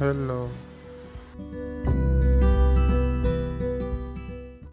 Hello.